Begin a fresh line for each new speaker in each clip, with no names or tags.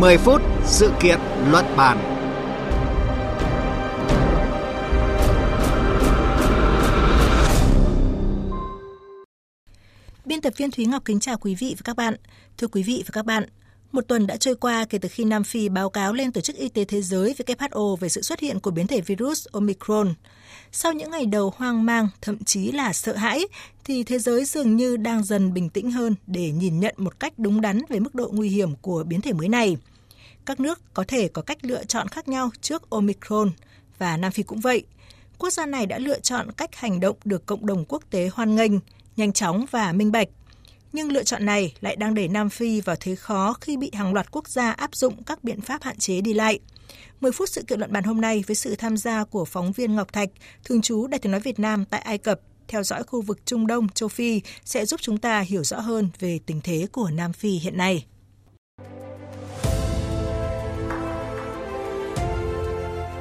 10 phút sự kiện luận bàn.
Biên tập viên Thúy Ngọc kính chào quý vị và các bạn. Thưa quý vị và các bạn, một tuần đã trôi qua kể từ khi Nam Phi báo cáo lên Tổ chức Y tế Thế giới WHO về sự xuất hiện của biến thể virus Omicron. Sau những ngày đầu hoang mang, thậm chí là sợ hãi, thì thế giới dường như đang dần bình tĩnh hơn để nhìn nhận một cách đúng đắn về mức độ nguy hiểm của biến thể mới này. Các nước có thể có cách lựa chọn khác nhau trước Omicron, và Nam Phi cũng vậy. Quốc gia này đã lựa chọn cách hành động được cộng đồng quốc tế hoan nghênh, nhanh chóng và minh bạch. Nhưng lựa chọn này lại đang đẩy Nam Phi vào thế khó khi bị hàng loạt quốc gia áp dụng các biện pháp hạn chế đi lại. 10 phút sự kiện luận bàn hôm nay với sự tham gia của phóng viên Ngọc Thạch, thường trú Đại tiếng nói Việt Nam tại Ai Cập, theo dõi khu vực Trung Đông, châu Phi sẽ giúp chúng ta hiểu rõ hơn về tình thế của Nam Phi hiện nay.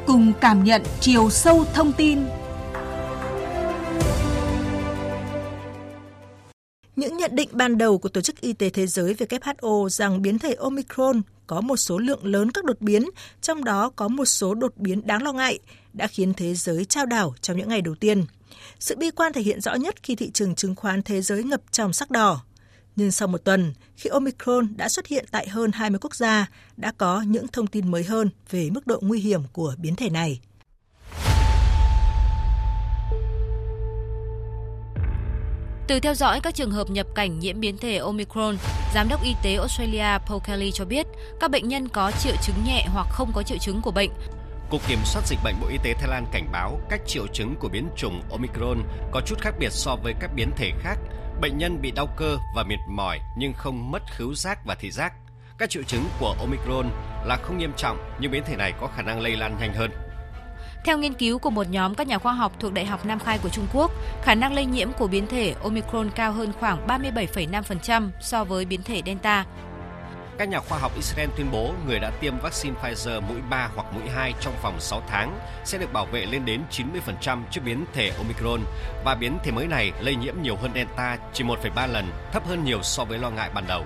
Cùng cảm nhận chiều sâu thông tin
Những nhận định ban đầu của Tổ chức Y tế Thế giới WHO rằng biến thể Omicron có một số lượng lớn các đột biến, trong đó có một số đột biến đáng lo ngại, đã khiến thế giới trao đảo trong những ngày đầu tiên. Sự bi quan thể hiện rõ nhất khi thị trường chứng khoán thế giới ngập trong sắc đỏ. Nhưng sau một tuần, khi Omicron đã xuất hiện tại hơn 20 quốc gia, đã có những thông tin mới hơn về mức độ nguy hiểm của biến thể này.
Từ theo dõi các trường hợp nhập cảnh nhiễm biến thể Omicron, Giám đốc Y tế Australia Paul Kelly cho biết các bệnh nhân có triệu chứng nhẹ hoặc không có triệu chứng của bệnh.
Cục Kiểm soát Dịch bệnh Bộ Y tế Thái Lan cảnh báo các triệu chứng của biến chủng Omicron có chút khác biệt so với các biến thể khác. Bệnh nhân bị đau cơ và mệt mỏi nhưng không mất khứu giác và thị giác. Các triệu chứng của Omicron là không nghiêm trọng nhưng biến thể này có khả năng lây lan nhanh hơn.
Theo nghiên cứu của một nhóm các nhà khoa học thuộc Đại học Nam Khai của Trung Quốc, khả năng lây nhiễm của biến thể Omicron cao hơn khoảng 37,5% so với biến thể Delta.
Các nhà khoa học Israel tuyên bố người đã tiêm vaccine Pfizer mũi 3 hoặc mũi 2 trong vòng 6 tháng sẽ được bảo vệ lên đến 90% trước biến thể Omicron và biến thể mới này lây nhiễm nhiều hơn Delta chỉ 1,3 lần, thấp hơn nhiều so với lo ngại ban đầu.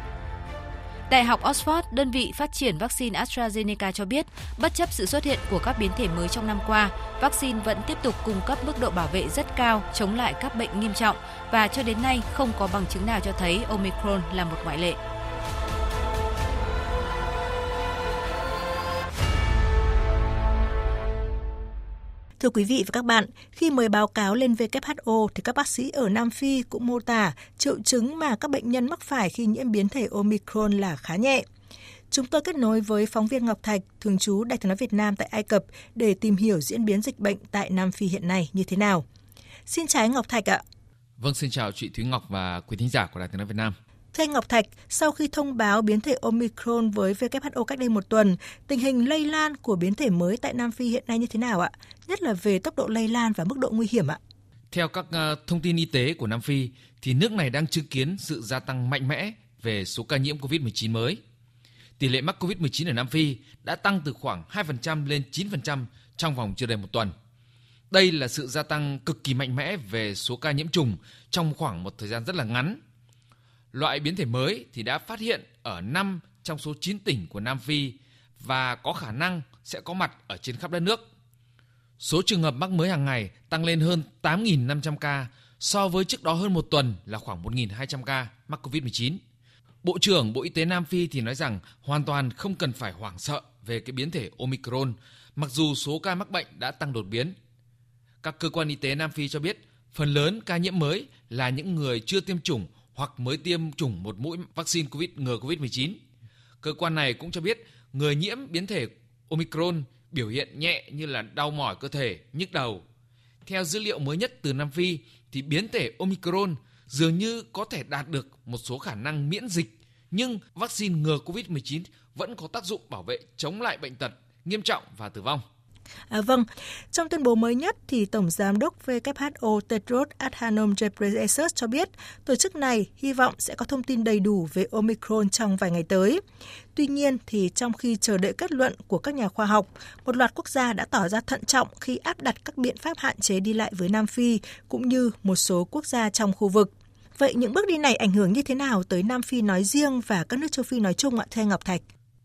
Đại học Oxford, đơn vị phát triển vaccine AstraZeneca cho biết, bất chấp sự xuất hiện của các biến thể mới trong năm qua, vaccine vẫn tiếp tục cung cấp mức độ bảo vệ rất cao chống lại các bệnh nghiêm trọng và cho đến nay không có bằng chứng nào cho thấy Omicron là một ngoại lệ.
Thưa quý vị và các bạn, khi mời báo cáo lên WHO thì các bác sĩ ở Nam Phi cũng mô tả triệu chứng mà các bệnh nhân mắc phải khi nhiễm biến thể Omicron là khá nhẹ. Chúng tôi kết nối với phóng viên Ngọc Thạch, thường trú Đại tiếng nói Việt Nam tại Ai Cập để tìm hiểu diễn biến dịch bệnh tại Nam Phi hiện nay như thế nào. Xin chào Ngọc Thạch ạ.
Vâng, xin chào chị Thúy Ngọc và quý thính giả của Đài tiếng nói Việt Nam.
Thưa anh Ngọc Thạch, sau khi thông báo biến thể Omicron với WHO cách đây một tuần, tình hình lây lan của biến thể mới tại Nam Phi hiện nay như thế nào ạ? Nhất là về tốc độ lây lan và mức độ nguy hiểm ạ?
Theo các ờ, thông tin y tế của Nam Phi, thì nước này đang chứng kiến sự gia tăng mạnh mẽ về số ca nhiễm COVID-19 mới. Tỷ lệ mắc COVID-19 ở Nam Phi đã tăng từ khoảng 2% lên 9% trong vòng chưa đầy một tuần. Đây là sự gia tăng cực kỳ mạnh mẽ về số ca nhiễm trùng trong khoảng một thời gian rất là ngắn Loại biến thể mới thì đã phát hiện ở 5 trong số 9 tỉnh của Nam Phi và có khả năng sẽ có mặt ở trên khắp đất nước. Số trường hợp mắc mới hàng ngày tăng lên hơn 8.500 ca so với trước đó hơn một tuần là khoảng 1.200 ca mắc COVID-19. Bộ trưởng Bộ Y tế Nam Phi thì nói rằng hoàn toàn không cần phải hoảng sợ về cái biến thể Omicron, mặc dù số ca mắc bệnh đã tăng đột biến. Các cơ quan y tế Nam Phi cho biết phần lớn ca nhiễm mới là những người chưa tiêm chủng hoặc mới tiêm chủng một mũi vaccine COVID ngừa COVID-19. Cơ quan này cũng cho biết người nhiễm biến thể Omicron biểu hiện nhẹ như là đau mỏi cơ thể, nhức đầu. Theo dữ liệu mới nhất từ Nam Phi thì biến thể Omicron dường như có thể đạt được một số khả năng miễn dịch, nhưng vaccine ngừa COVID-19 vẫn có tác dụng bảo vệ chống lại bệnh tật nghiêm trọng và tử vong.
À, vâng, trong tuyên bố mới nhất thì Tổng Giám đốc WHO Tedros Adhanom Ghebreyesus cho biết tổ chức này hy vọng sẽ có thông tin đầy đủ về Omicron trong vài ngày tới. Tuy nhiên thì trong khi chờ đợi kết luận của các nhà khoa học, một loạt quốc gia đã tỏ ra thận trọng khi áp đặt các biện pháp hạn chế đi lại với Nam Phi cũng như một số quốc gia trong khu vực. Vậy những bước đi này ảnh hưởng như thế nào tới Nam Phi nói riêng và các nước châu Phi nói chung ạ, thưa Ngọc Thạch?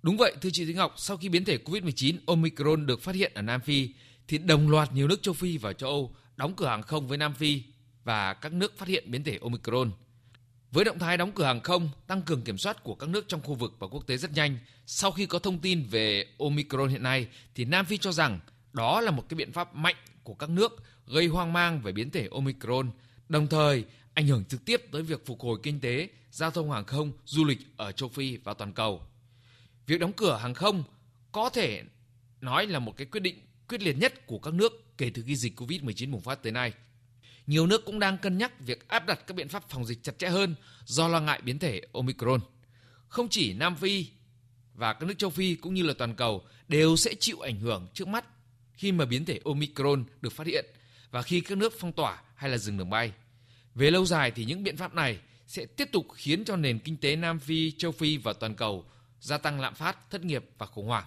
Đúng vậy, thưa chị Thúy Ngọc, sau khi biến thể COVID-19 Omicron được phát hiện ở Nam Phi, thì đồng loạt nhiều nước châu Phi và châu Âu đóng cửa hàng không với Nam Phi và các nước phát hiện biến thể Omicron. Với động thái đóng cửa hàng không, tăng cường kiểm soát của các nước trong khu vực và quốc tế rất nhanh, sau khi có thông tin về Omicron hiện nay, thì Nam Phi cho rằng đó là một cái biện pháp mạnh của các nước gây hoang mang về biến thể Omicron, đồng thời ảnh hưởng trực tiếp tới việc phục hồi kinh tế, giao thông hàng không, du lịch ở châu Phi và toàn cầu. Việc đóng cửa hàng không có thể nói là một cái quyết định quyết liệt nhất của các nước kể từ khi dịch Covid-19 bùng phát tới nay. Nhiều nước cũng đang cân nhắc việc áp đặt các biện pháp phòng dịch chặt chẽ hơn do lo ngại biến thể Omicron. Không chỉ Nam Phi và các nước châu Phi cũng như là toàn cầu đều sẽ chịu ảnh hưởng trước mắt khi mà biến thể Omicron được phát hiện và khi các nước phong tỏa hay là dừng đường bay. Về lâu dài thì những biện pháp này sẽ tiếp tục khiến cho nền kinh tế Nam Phi, châu Phi và toàn cầu gia tăng lạm phát, thất nghiệp và khủng hoảng.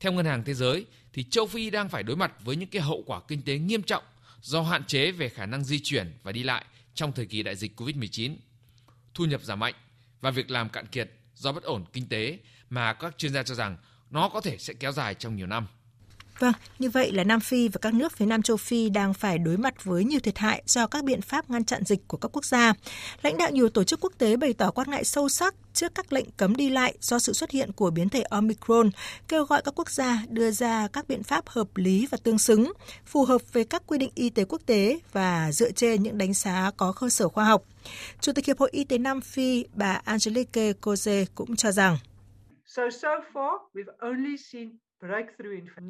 Theo Ngân hàng Thế giới thì châu Phi đang phải đối mặt với những cái hậu quả kinh tế nghiêm trọng do hạn chế về khả năng di chuyển và đi lại trong thời kỳ đại dịch Covid-19. Thu nhập giảm mạnh và việc làm cạn kiệt do bất ổn kinh tế mà các chuyên gia cho rằng nó có thể sẽ kéo dài trong nhiều năm.
Vâng, như vậy là Nam Phi và các nước phía Nam châu Phi đang phải đối mặt với nhiều thiệt hại do các biện pháp ngăn chặn dịch của các quốc gia. Lãnh đạo nhiều tổ chức quốc tế bày tỏ quan ngại sâu sắc trước các lệnh cấm đi lại do sự xuất hiện của biến thể Omicron, kêu gọi các quốc gia đưa ra các biện pháp hợp lý và tương xứng, phù hợp với các quy định y tế quốc tế và dựa trên những đánh giá có cơ sở khoa học. Chủ tịch Hiệp hội Y tế Nam Phi, bà Angelique Coze cũng cho rằng
So so far we've only seen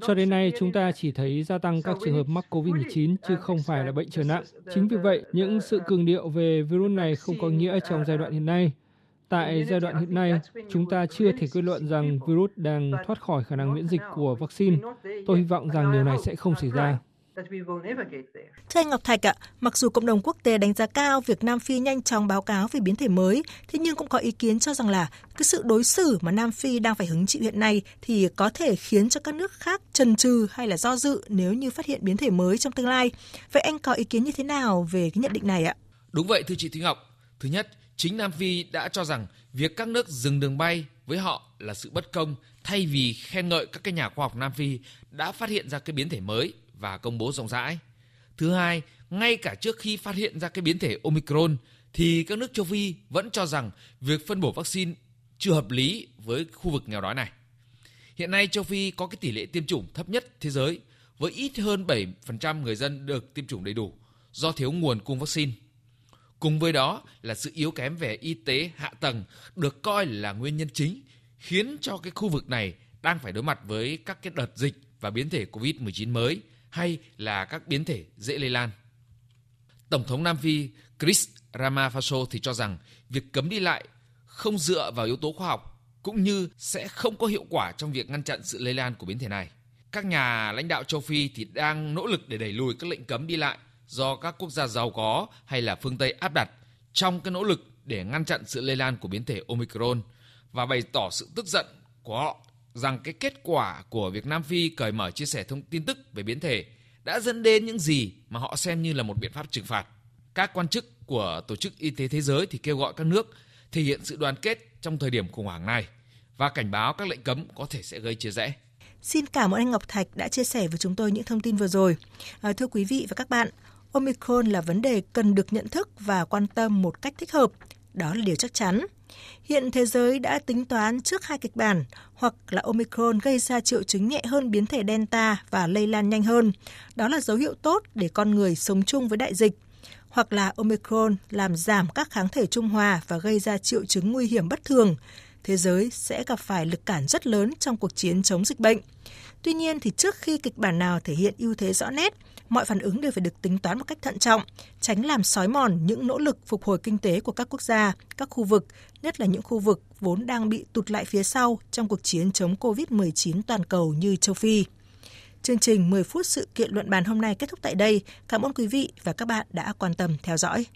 cho đến nay, chúng ta chỉ thấy gia tăng các trường hợp mắc COVID-19 chứ không phải là bệnh trở nặng. Chính vì vậy, những sự cường điệu về virus này không có nghĩa trong giai đoạn hiện nay. Tại giai đoạn hiện nay, chúng ta chưa thể kết luận rằng virus đang thoát khỏi khả năng miễn dịch của vaccine. Tôi hy vọng rằng điều này sẽ không xảy ra.
Thưa anh Ngọc Thạch ạ, mặc dù cộng đồng quốc tế đánh giá cao việc Nam Phi nhanh chóng báo cáo về biến thể mới, thế nhưng cũng có ý kiến cho rằng là cái sự đối xử mà Nam Phi đang phải hứng chịu hiện nay thì có thể khiến cho các nước khác chần chừ hay là do dự nếu như phát hiện biến thể mới trong tương lai. Vậy anh có ý kiến như thế nào về cái nhận định này ạ?
Đúng vậy thưa chị Thúy Ngọc. Thứ nhất, chính Nam Phi đã cho rằng việc các nước dừng đường bay với họ là sự bất công thay vì khen ngợi các cái nhà khoa học Nam Phi đã phát hiện ra cái biến thể mới và công bố rộng rãi. Thứ hai, ngay cả trước khi phát hiện ra cái biến thể Omicron thì các nước châu Phi vẫn cho rằng việc phân bổ vaccine chưa hợp lý với khu vực nghèo đói này. Hiện nay châu Phi có cái tỷ lệ tiêm chủng thấp nhất thế giới với ít hơn 7% người dân được tiêm chủng đầy đủ do thiếu nguồn cung vaccine. Cùng với đó là sự yếu kém về y tế hạ tầng được coi là nguyên nhân chính khiến cho cái khu vực này đang phải đối mặt với các cái đợt dịch và biến thể COVID-19 mới hay là các biến thể dễ lây lan. Tổng thống Nam Phi Chris Ramaphosa thì cho rằng việc cấm đi lại không dựa vào yếu tố khoa học cũng như sẽ không có hiệu quả trong việc ngăn chặn sự lây lan của biến thể này. Các nhà lãnh đạo châu Phi thì đang nỗ lực để đẩy lùi các lệnh cấm đi lại do các quốc gia giàu có hay là phương Tây áp đặt trong cái nỗ lực để ngăn chặn sự lây lan của biến thể Omicron và bày tỏ sự tức giận của họ rằng cái kết quả của việc Nam Phi cởi mở chia sẻ thông tin tức về biến thể đã dẫn đến những gì mà họ xem như là một biện pháp trừng phạt. Các quan chức của Tổ chức Y tế Thế giới thì kêu gọi các nước thể hiện sự đoàn kết trong thời điểm khủng hoảng này và cảnh báo các lệnh cấm có thể sẽ gây chia rẽ.
Xin cảm ơn anh Ngọc Thạch đã chia sẻ với chúng tôi những thông tin vừa rồi. À, thưa quý vị và các bạn, Omicron là vấn đề cần được nhận thức và quan tâm một cách thích hợp. Đó là điều chắc chắn. Hiện thế giới đã tính toán trước hai kịch bản, hoặc là Omicron gây ra triệu chứng nhẹ hơn biến thể Delta và lây lan nhanh hơn. Đó là dấu hiệu tốt để con người sống chung với đại dịch. Hoặc là Omicron làm giảm các kháng thể trung hòa và gây ra triệu chứng nguy hiểm bất thường. Thế giới sẽ gặp phải lực cản rất lớn trong cuộc chiến chống dịch bệnh. Tuy nhiên thì trước khi kịch bản nào thể hiện ưu thế rõ nét, mọi phản ứng đều phải được tính toán một cách thận trọng, tránh làm sói mòn những nỗ lực phục hồi kinh tế của các quốc gia, các khu vực, nhất là những khu vực vốn đang bị tụt lại phía sau trong cuộc chiến chống COVID-19 toàn cầu như châu Phi. Chương trình 10 phút sự kiện luận bàn hôm nay kết thúc tại đây. Cảm ơn quý vị và các bạn đã quan tâm theo dõi.